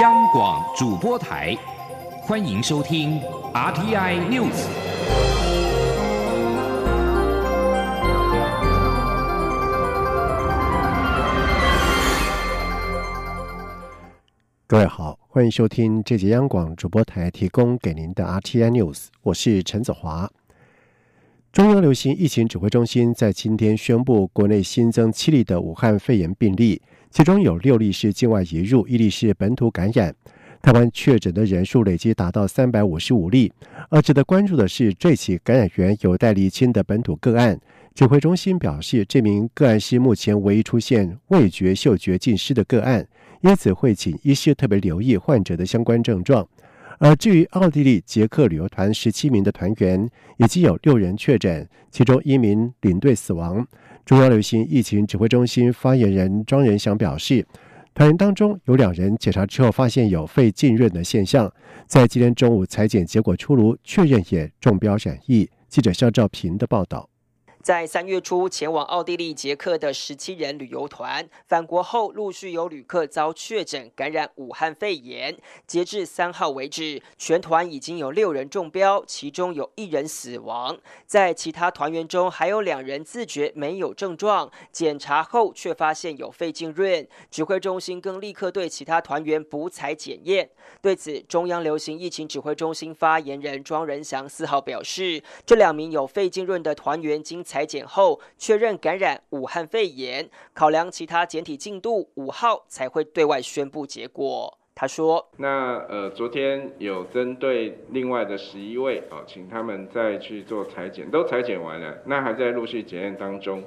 央广主播台，欢迎收听 RTI News。各位好，欢迎收听这节央广主播台提供给您的 RTI News，我是陈子华。中央流行疫情指挥中心在今天宣布，国内新增七例的武汉肺炎病例，其中有六例是境外移入，一例是本土感染。台湾确诊的人数累计达到三百五十五例。而值得关注的是，这起感染源有待厘清的本土个案。指挥中心表示，这名个案是目前唯一出现味觉、嗅觉尽失的个案，因此会请医师特别留意患者的相关症状。而至于奥地利捷克旅游团十七名的团员，已经有六人确诊，其中一名领队死亡。中央流行疫情指挥中心发言人庄仁祥表示，团员当中有两人检查之后发现有肺浸润的现象，在今天中午裁剪结果出炉，确认也中标染疫。记者肖兆平的报道。在三月初前往奥地利、捷克的十七人旅游团返国后，陆续有旅客遭确诊感染武汉肺炎。截至三号为止，全团已经有六人中标，其中有一人死亡。在其他团员中，还有两人自觉没有症状，检查后却发现有肺浸润。指挥中心更立刻对其他团员补采检验。对此，中央流行疫情指挥中心发言人庄仁祥四号表示，这两名有肺浸润的团员经裁剪后确认感染武汉肺炎，考量其他检体进度，五号才会对外宣布结果。他说：“那呃，昨天有针对另外的十一位哦，请他们再去做裁剪，都裁剪完了，那还在陆续检验当中。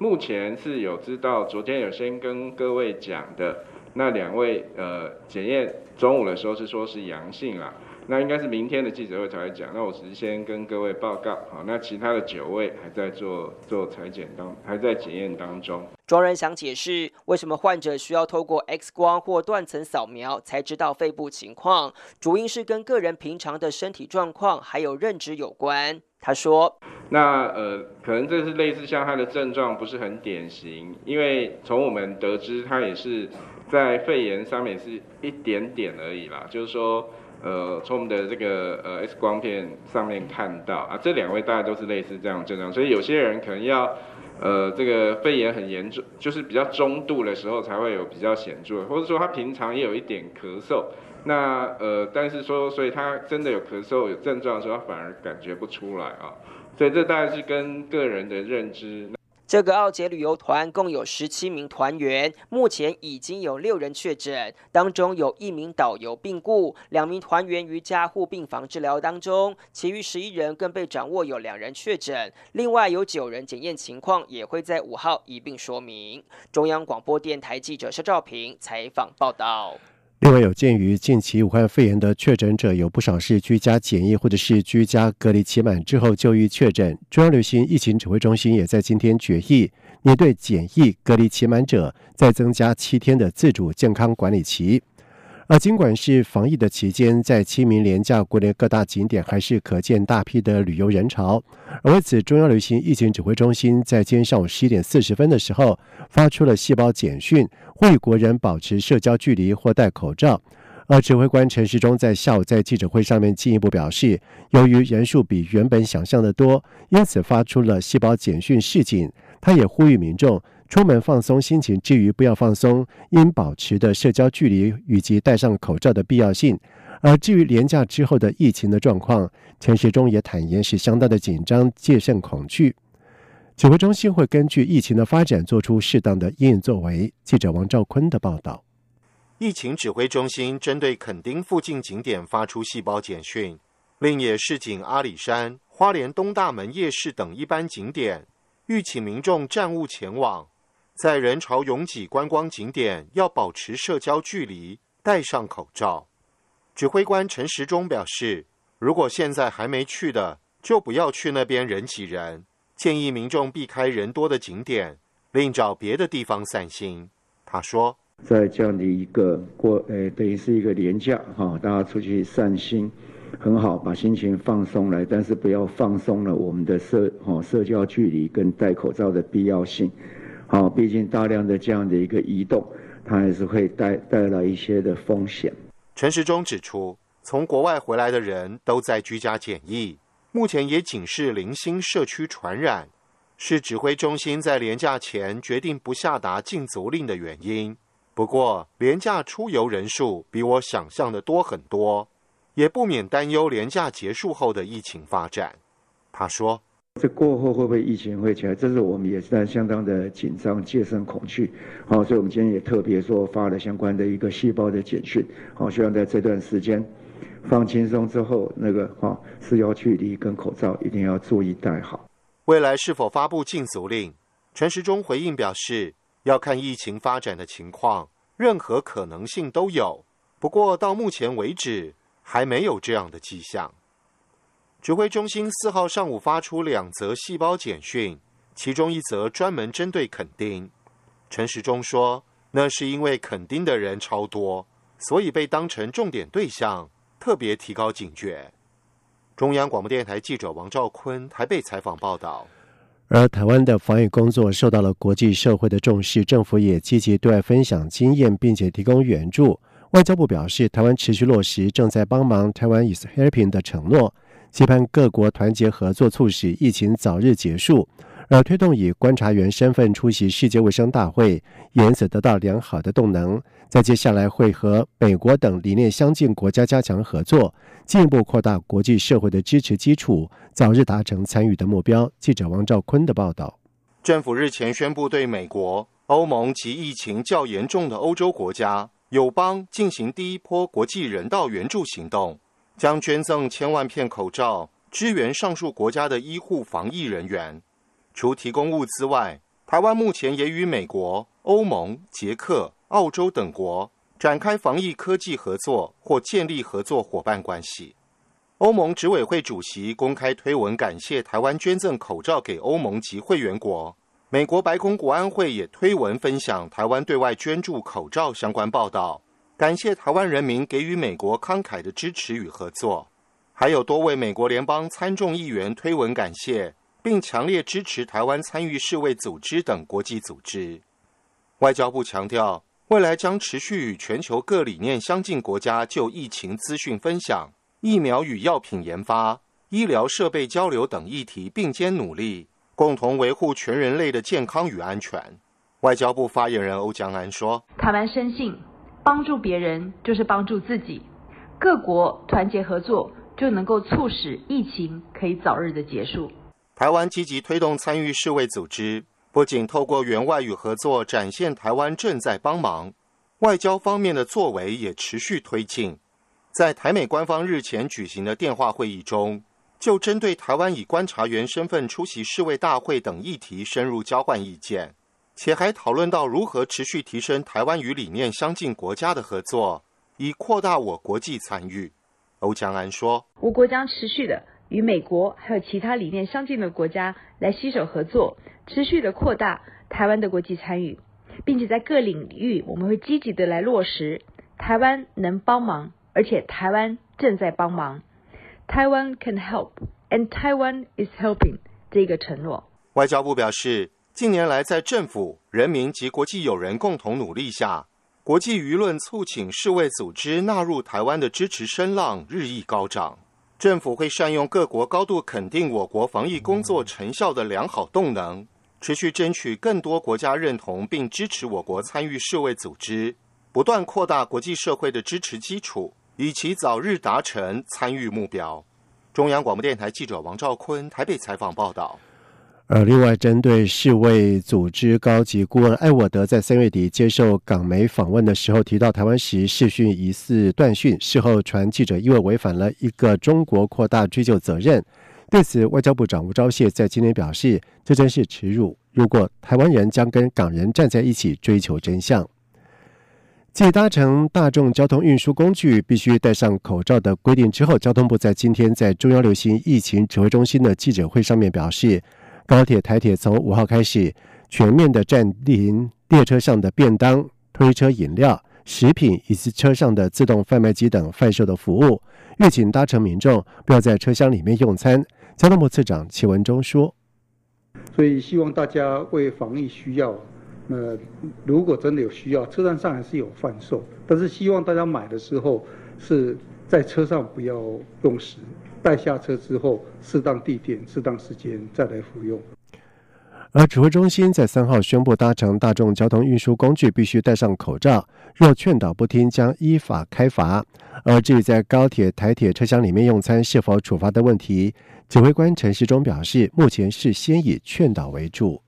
目前是有知道，昨天有先跟各位讲的那两位呃，检验中午的时候是说是阳性啦。”那应该是明天的记者会才会讲。那我只是先跟各位报告，好，那其他的九位还在做做裁剪当，还在检验当中。庄人想解释为什么患者需要透过 X 光或断层扫描才知道肺部情况，主因是跟个人平常的身体状况还有认知有关。他说：“那呃，可能这是类似像他的症状不是很典型，因为从我们得知，他也是在肺炎上面是一点点而已啦，就是说。”呃，从我们的这个呃 X 光片上面看到啊，这两位大概都是类似这样症状，所以有些人可能要呃这个肺炎很严重，就是比较中度的时候才会有比较显著，或者说他平常也有一点咳嗽，那呃但是说所以他真的有咳嗽有症状的时候，他反而感觉不出来啊，所以这大概是跟个人的认知。这个奥捷旅游团共有十七名团员，目前已经有六人确诊，当中有一名导游病故，两名团员于加护病房治疗当中，其余十一人更被掌握有两人确诊，另外有九人检验情况也会在五号一并说明。中央广播电台记者肖兆平采访报道。另外，有鉴于近期武汉肺炎的确诊者有不少是居家检疫或者是居家隔离期满之后就医确诊，中央流行疫情指挥中心也在今天决议，面对检疫隔离期满者再增加七天的自主健康管理期。而尽管是防疫的期间，在清明廉假，国内各大景点还是可见大批的旅游人潮。而为此，中央流行疫情指挥中心在今天上午十一点四十分的时候，发出了细胞简讯，呼吁国人保持社交距离或戴口罩。而指挥官陈时中在下午在记者会上面进一步表示，由于人数比原本想象的多，因此发出了细胞简讯示警。他也呼吁民众。出门放松心情之余，不要放松应保持的社交距离以及戴上口罩的必要性。而至于廉假之后的疫情的状况，陈时中也坦言是相当的紧张，戒慎恐惧。指挥中心会根据疫情的发展做出适当的应作为。记者王兆坤的报道。疫情指挥中心针对垦丁附近景点发出细胞简讯，另也示警阿里山、花莲东大门夜市等一般景点，欲请民众暂勿前往。在人潮拥挤观光景点，要保持社交距离，戴上口罩。指挥官陈时中表示，如果现在还没去的，就不要去那边人挤人，建议民众避开人多的景点，另找别的地方散心。他说，在这样的一个过，呃，等于是一个廉价哈，大家出去散心很好，把心情放松来，但是不要放松了我们的社哈社交距离跟戴口罩的必要性。好，毕竟大量的这样的一个移动，它还是会带带来一些的风险。陈时中指出，从国外回来的人都在居家检疫，目前也仅是零星社区传染，是指挥中心在廉假前决定不下达禁足令的原因。不过，廉假出游人数比我想象的多很多，也不免担忧廉假结束后的疫情发展。他说。这过后会不会疫情会起来？这是我们也是在相当的紧张、戒慎恐惧。好，所以我们今天也特别说发了相关的一个细胞的简讯。好，希望在这段时间放轻松之后，那个哈社交距离跟口罩一定要注意戴好。未来是否发布禁足令？陈时中回应表示，要看疫情发展的情况，任何可能性都有。不过到目前为止，还没有这样的迹象。指挥中心四号上午发出两则细胞简讯，其中一则专门针对垦丁。陈时中说，那是因为垦丁的人超多，所以被当成重点对象，特别提高警觉。中央广播电台记者王兆坤台北采访报道。而台湾的防疫工作受到了国际社会的重视，政府也积极对外分享经验，并且提供援助。外交部表示，台湾持续落实正在帮忙台湾 is helping 的承诺。期盼各国团结合作，促使疫情早日结束，而推动以观察员身份出席世界卫生大会，因此得到良好的动能。在接下来会和美国等理念相近国家加强合作，进一步扩大国际社会的支持基础，早日达成参与的目标。记者王兆坤的报道。政府日前宣布，对美国、欧盟及疫情较严重的欧洲国家友邦进行第一波国际人道援助行动。将捐赠千万片口罩，支援上述国家的医护防疫人员。除提供物资外，台湾目前也与美国、欧盟、捷克、澳洲等国展开防疫科技合作或建立合作伙伴关系。欧盟执委会主席公开推文感谢台湾捐赠口罩给欧盟及会员国。美国白宫国安会也推文分享台湾对外捐助口罩相关报道。感谢台湾人民给予美国慷慨的支持与合作，还有多位美国联邦参众议员推文感谢，并强烈支持台湾参与世卫组织等国际组织。外交部强调，未来将持续与全球各理念相近国家就疫情资讯分享、疫苗与药品研发、医疗设备交流等议题并肩努力，共同维护全人类的健康与安全。外交部发言人欧江安说：“台湾深信。”帮助别人就是帮助自己，各国团结合作就能够促使疫情可以早日的结束。台湾积极推动参与世卫组织，不仅透过援外与合作展现台湾正在帮忙，外交方面的作为也持续推进。在台美官方日前举行的电话会议中，就针对台湾以观察员身份出席世卫大会等议题深入交换意见。且还讨论到如何持续提升台湾与理念相近国家的合作，以扩大我国际参与。欧江安说：“我国将持续的与美国还有其他理念相近的国家来携手合作，持续的扩大台湾的国际参与，并且在各领域我们会积极的来落实台湾能帮忙，而且台湾正在帮忙。台湾 can help and Taiwan is helping 这个承诺。”外交部表示。近年来，在政府、人民及国际友人共同努力下，国际舆论促请世卫组织纳入台湾的支持声浪日益高涨。政府会善用各国高度肯定我国防疫工作成效的良好动能，持续争取更多国家认同并支持我国参与世卫组织，不断扩大国际社会的支持基础，以其早日达成参与目标。中央广播电台记者王兆坤台北采访报道。而另外，针对世卫组织高级顾问艾沃德在三月底接受港媒访问的时候提到，台湾时视讯疑似断讯，事后传记者因为违反了一个中国扩大追究责任。对此，外交部长吴钊燮在今天表示，这真是耻辱。如果台湾人将跟港人站在一起追求真相，继搭乘大众交通运输工具必须戴上口罩的规定之后，交通部在今天在中央流行疫情指挥中心的记者会上面表示。高铁、台铁从五号开始全面的暂停列车上的便当、推车饮料、食品以及车上的自动贩卖机等贩售的服务。预请搭乘民众不要在车厢里面用餐。交通部次长齐文忠说：“所以希望大家为防疫需要，那如果真的有需要，车站上还是有贩售，但是希望大家买的时候是在车上不要用时，待下车之后，适当地点、适当时间再来服用。而指挥中心在三号宣布，搭乘大众交通运输工具必须戴上口罩，若劝导不听，将依法开罚。而至于在高铁、台铁车厢里面用餐是否处罚的问题，指挥官陈时中表示，目前是先以劝导为主。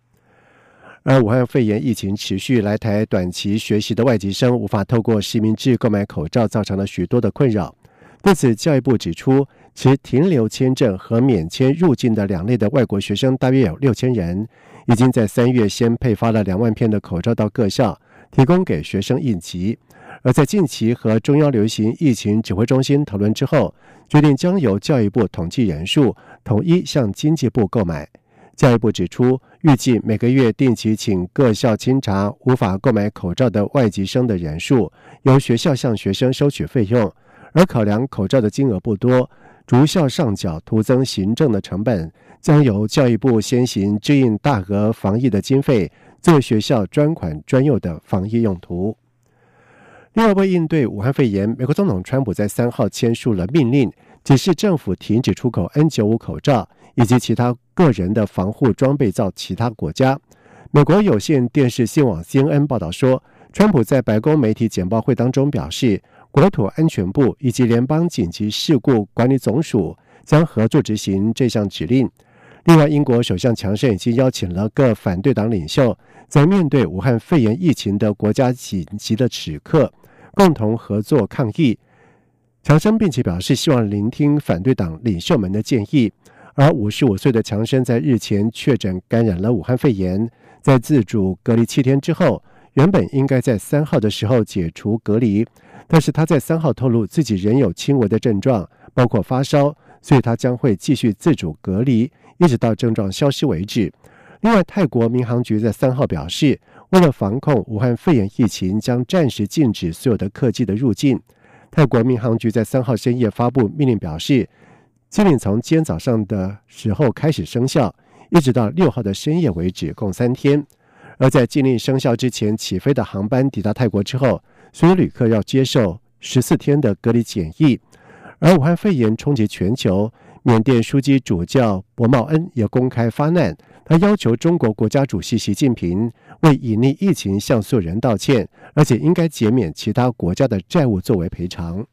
而武汉肺炎疫情持续，来台短期学习的外籍生无法透过实名制购买口罩，造成了许多的困扰。对此，教育部指出，持停留签证和免签入境的两类的外国学生大约有六千人，已经在三月先配发了两万片的口罩到各校，提供给学生应急。而在近期和中央流行疫情指挥中心讨论之后，决定将由教育部统计人数，统一向经济部购买。教育部指出，预计每个月定期请各校清查无法购买口罩的外籍生的人数，由学校向学生收取费用。而考量口罩的金额不多，逐校上缴，徒增行政的成本，将由教育部先行支应大额防疫的经费，作为学校专款专用的防疫用途。另外，为应对武汉肺炎，美国总统川普在三号签署了命令，指示政府停止出口 N95 口罩。以及其他个人的防护装备到其他国家。美国有线电视新闻网 CNN 报道说，川普在白宫媒体简报会当中表示，国土安全部以及联邦紧急事故管理总署将合作执行这项指令。另外，英国首相强生已经邀请了各反对党领袖，在面对武汉肺炎疫情的国家紧急的时刻，共同合作抗疫。强生并且表示，希望聆听反对党领袖们的建议。而五十五岁的强生在日前确诊感染了武汉肺炎，在自主隔离七天之后，原本应该在三号的时候解除隔离，但是他在三号透露自己仍有轻微的症状，包括发烧，所以他将会继续自主隔离，一直到症状消失为止。另外，泰国民航局在三号表示，为了防控武汉肺炎疫情，将暂时禁止所有的客机的入境。泰国民航局在三号深夜发布命令表示。禁令从今天早上的时候开始生效，一直到六号的深夜为止，共三天。而在禁令生效之前起飞的航班抵达泰国之后，所有旅客要接受十四天的隔离检疫。而武汉肺炎冲击全球，缅甸书记主教博茂恩也公开发难，他要求中国国家主席习近平为隐匿疫情向所有人道歉，而且应该减免其他国家的债务作为赔偿。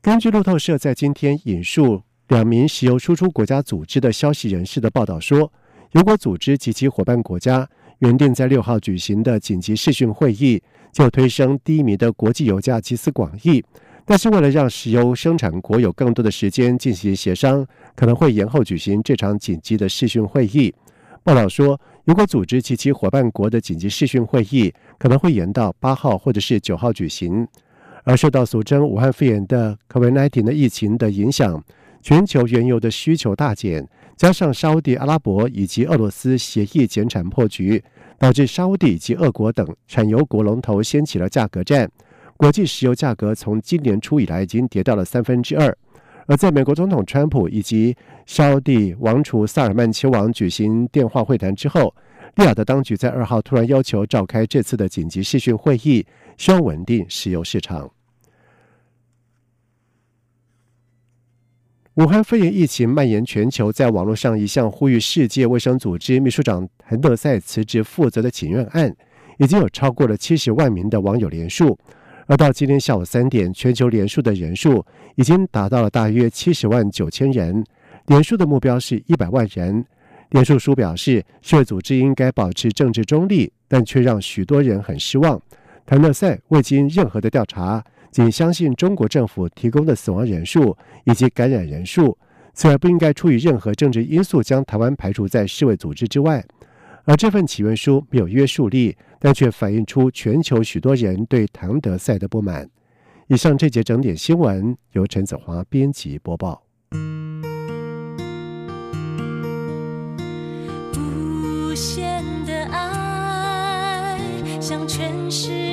根据路透社在今天引述两名石油输出国家组织的消息人士的报道说，油果组织及其伙伴国家原定在六号举行的紧急视讯会议，就推升低迷的国际油价集思广益，但是为了让石油生产国有更多的时间进行协商，可能会延后举行这场紧急的视讯会议。报道说，如果组织及其伙伴国的紧急视讯会议可能会延到八号或者是九号举行。而受到俗称武汉肺炎的 COVID-19 的疫情的影响，全球原油的需求大减，加上沙地阿拉伯以及俄罗斯协议减产破局，导致沙地以及俄国等产油国龙头掀起了价格战。国际石油价格从今年初以来已经跌到了三分之二。而在美国总统川普以及沙地王储萨尔曼亲王举行电话会谈之后，利雅得当局在二号突然要求召开这次的紧急视讯会议。希望稳定石油市场。武汉肺炎疫情蔓延全球，在网络上一项呼吁世界卫生组织秘书长谭德赛辞职负责的请愿案，已经有超过了七十万名的网友连署。而到今天下午三点，全球连署的人数已经达到了大约七十万九千人，连署的目标是一百万人。连署书表示，世卫组织应该保持政治中立，但却让许多人很失望。谭德赛未经任何的调查，仅相信中国政府提供的死亡人数以及感染人数，此外不应该出于任何政治因素将台湾排除在世卫组织之外。而这份请愿书没有约束力，但却反映出全球许多人对唐德赛的不满。以上这节整点新闻由陈子华编辑播报。无限的爱向全世界。